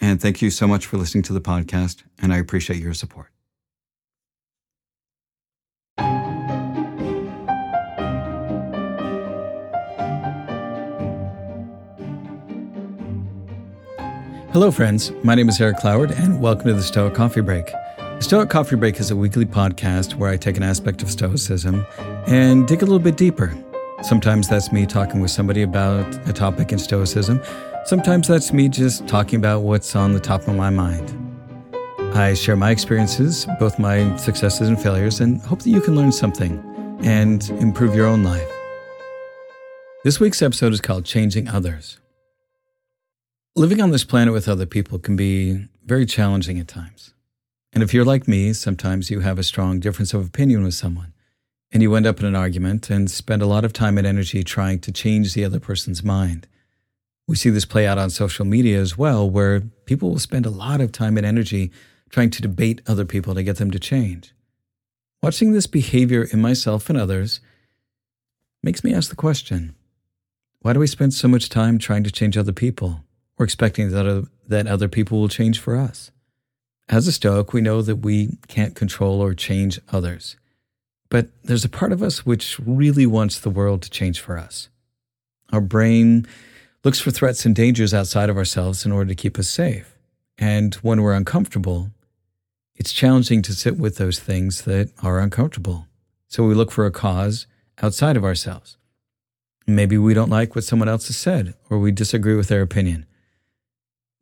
and thank you so much for listening to the podcast, and I appreciate your support. Hello, friends. My name is Erick Cloward, and welcome to the Stoic Coffee Break. The Stoic Coffee Break is a weekly podcast where I take an aspect of Stoicism and dig a little bit deeper. Sometimes that's me talking with somebody about a topic in Stoicism. Sometimes that's me just talking about what's on the top of my mind. I share my experiences, both my successes and failures, and hope that you can learn something and improve your own life. This week's episode is called Changing Others. Living on this planet with other people can be very challenging at times. And if you're like me, sometimes you have a strong difference of opinion with someone, and you end up in an argument and spend a lot of time and energy trying to change the other person's mind. We see this play out on social media as well, where people will spend a lot of time and energy trying to debate other people to get them to change. Watching this behavior in myself and others makes me ask the question why do we spend so much time trying to change other people or expecting that other, that other people will change for us? As a Stoic, we know that we can't control or change others. But there's a part of us which really wants the world to change for us. Our brain looks for threats and dangers outside of ourselves in order to keep us safe. And when we're uncomfortable, it's challenging to sit with those things that are uncomfortable. So we look for a cause outside of ourselves. Maybe we don't like what someone else has said, or we disagree with their opinion.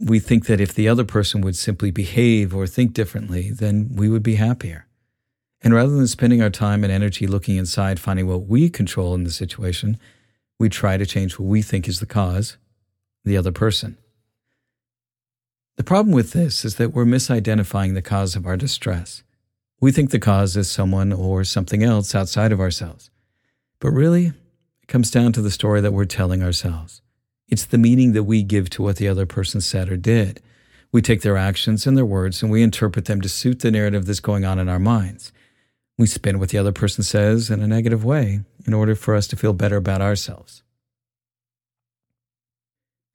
We think that if the other person would simply behave or think differently, then we would be happier. And rather than spending our time and energy looking inside, finding what we control in the situation, we try to change what we think is the cause, the other person. The problem with this is that we're misidentifying the cause of our distress. We think the cause is someone or something else outside of ourselves. But really, it comes down to the story that we're telling ourselves. It's the meaning that we give to what the other person said or did. We take their actions and their words and we interpret them to suit the narrative that's going on in our minds. We spin what the other person says in a negative way in order for us to feel better about ourselves.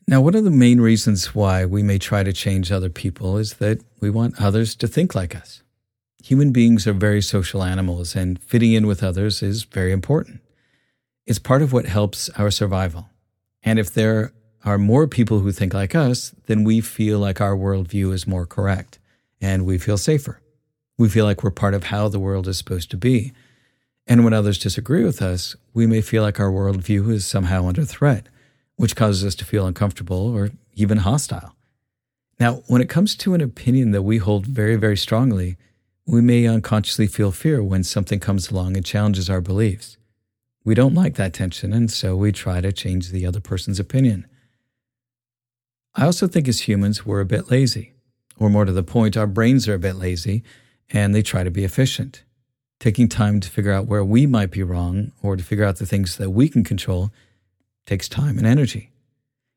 Now, one of the main reasons why we may try to change other people is that we want others to think like us. Human beings are very social animals, and fitting in with others is very important. It's part of what helps our survival. And if there are more people who think like us, then we feel like our worldview is more correct and we feel safer. We feel like we're part of how the world is supposed to be. And when others disagree with us, we may feel like our worldview is somehow under threat, which causes us to feel uncomfortable or even hostile. Now, when it comes to an opinion that we hold very, very strongly, we may unconsciously feel fear when something comes along and challenges our beliefs. We don't like that tension, and so we try to change the other person's opinion. I also think as humans, we're a bit lazy. Or more to the point, our brains are a bit lazy and they try to be efficient. Taking time to figure out where we might be wrong or to figure out the things that we can control takes time and energy.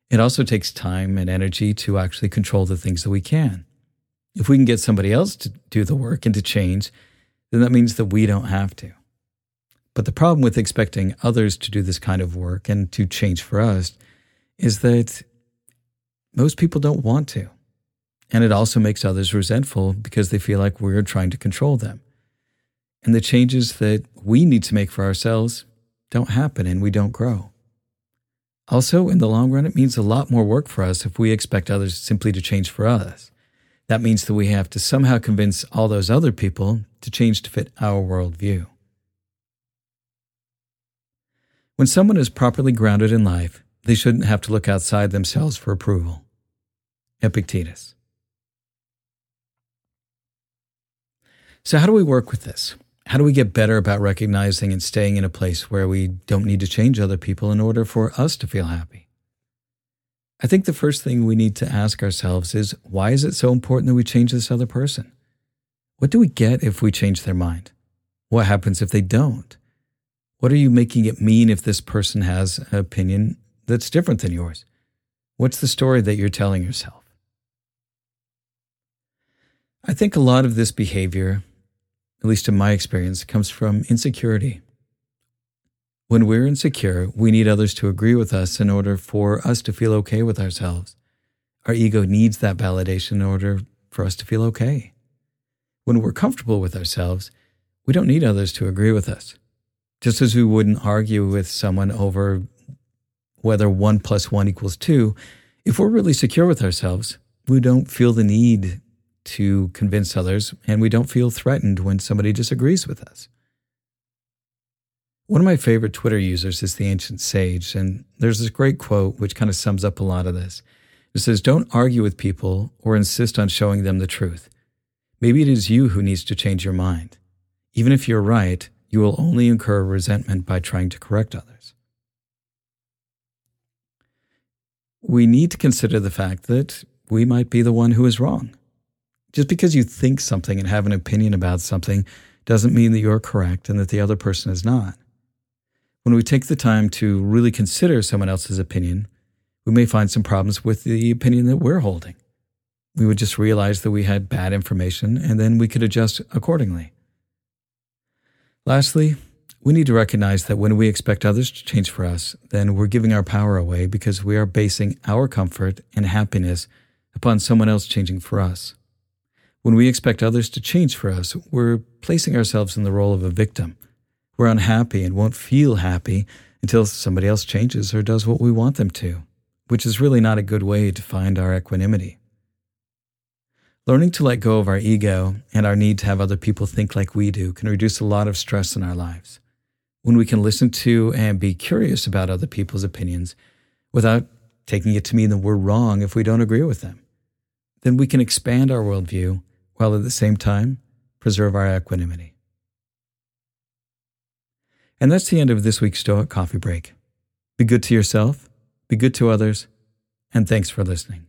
It also takes time and energy to actually control the things that we can. If we can get somebody else to do the work and to change, then that means that we don't have to. But the problem with expecting others to do this kind of work and to change for us is that most people don't want to. And it also makes others resentful because they feel like we're trying to control them. And the changes that we need to make for ourselves don't happen and we don't grow. Also, in the long run, it means a lot more work for us if we expect others simply to change for us. That means that we have to somehow convince all those other people to change to fit our worldview. When someone is properly grounded in life, they shouldn't have to look outside themselves for approval. Epictetus. So, how do we work with this? How do we get better about recognizing and staying in a place where we don't need to change other people in order for us to feel happy? I think the first thing we need to ask ourselves is why is it so important that we change this other person? What do we get if we change their mind? What happens if they don't? What are you making it mean if this person has an opinion that's different than yours? What's the story that you're telling yourself? I think a lot of this behavior at least in my experience, comes from insecurity. When we're insecure, we need others to agree with us in order for us to feel okay with ourselves. Our ego needs that validation in order for us to feel okay. When we're comfortable with ourselves, we don't need others to agree with us. Just as we wouldn't argue with someone over whether one plus one equals two, if we're really secure with ourselves, we don't feel the need to convince others, and we don't feel threatened when somebody disagrees with us. One of my favorite Twitter users is the ancient sage, and there's this great quote which kind of sums up a lot of this. It says, Don't argue with people or insist on showing them the truth. Maybe it is you who needs to change your mind. Even if you're right, you will only incur resentment by trying to correct others. We need to consider the fact that we might be the one who is wrong. Just because you think something and have an opinion about something doesn't mean that you're correct and that the other person is not. When we take the time to really consider someone else's opinion, we may find some problems with the opinion that we're holding. We would just realize that we had bad information and then we could adjust accordingly. Lastly, we need to recognize that when we expect others to change for us, then we're giving our power away because we are basing our comfort and happiness upon someone else changing for us. When we expect others to change for us, we're placing ourselves in the role of a victim. We're unhappy and won't feel happy until somebody else changes or does what we want them to, which is really not a good way to find our equanimity. Learning to let go of our ego and our need to have other people think like we do can reduce a lot of stress in our lives. When we can listen to and be curious about other people's opinions without taking it to mean that we're wrong if we don't agree with them, then we can expand our worldview while at the same time preserve our equanimity. And that's the end of this week's Stoic Coffee Break. Be good to yourself, be good to others, and thanks for listening.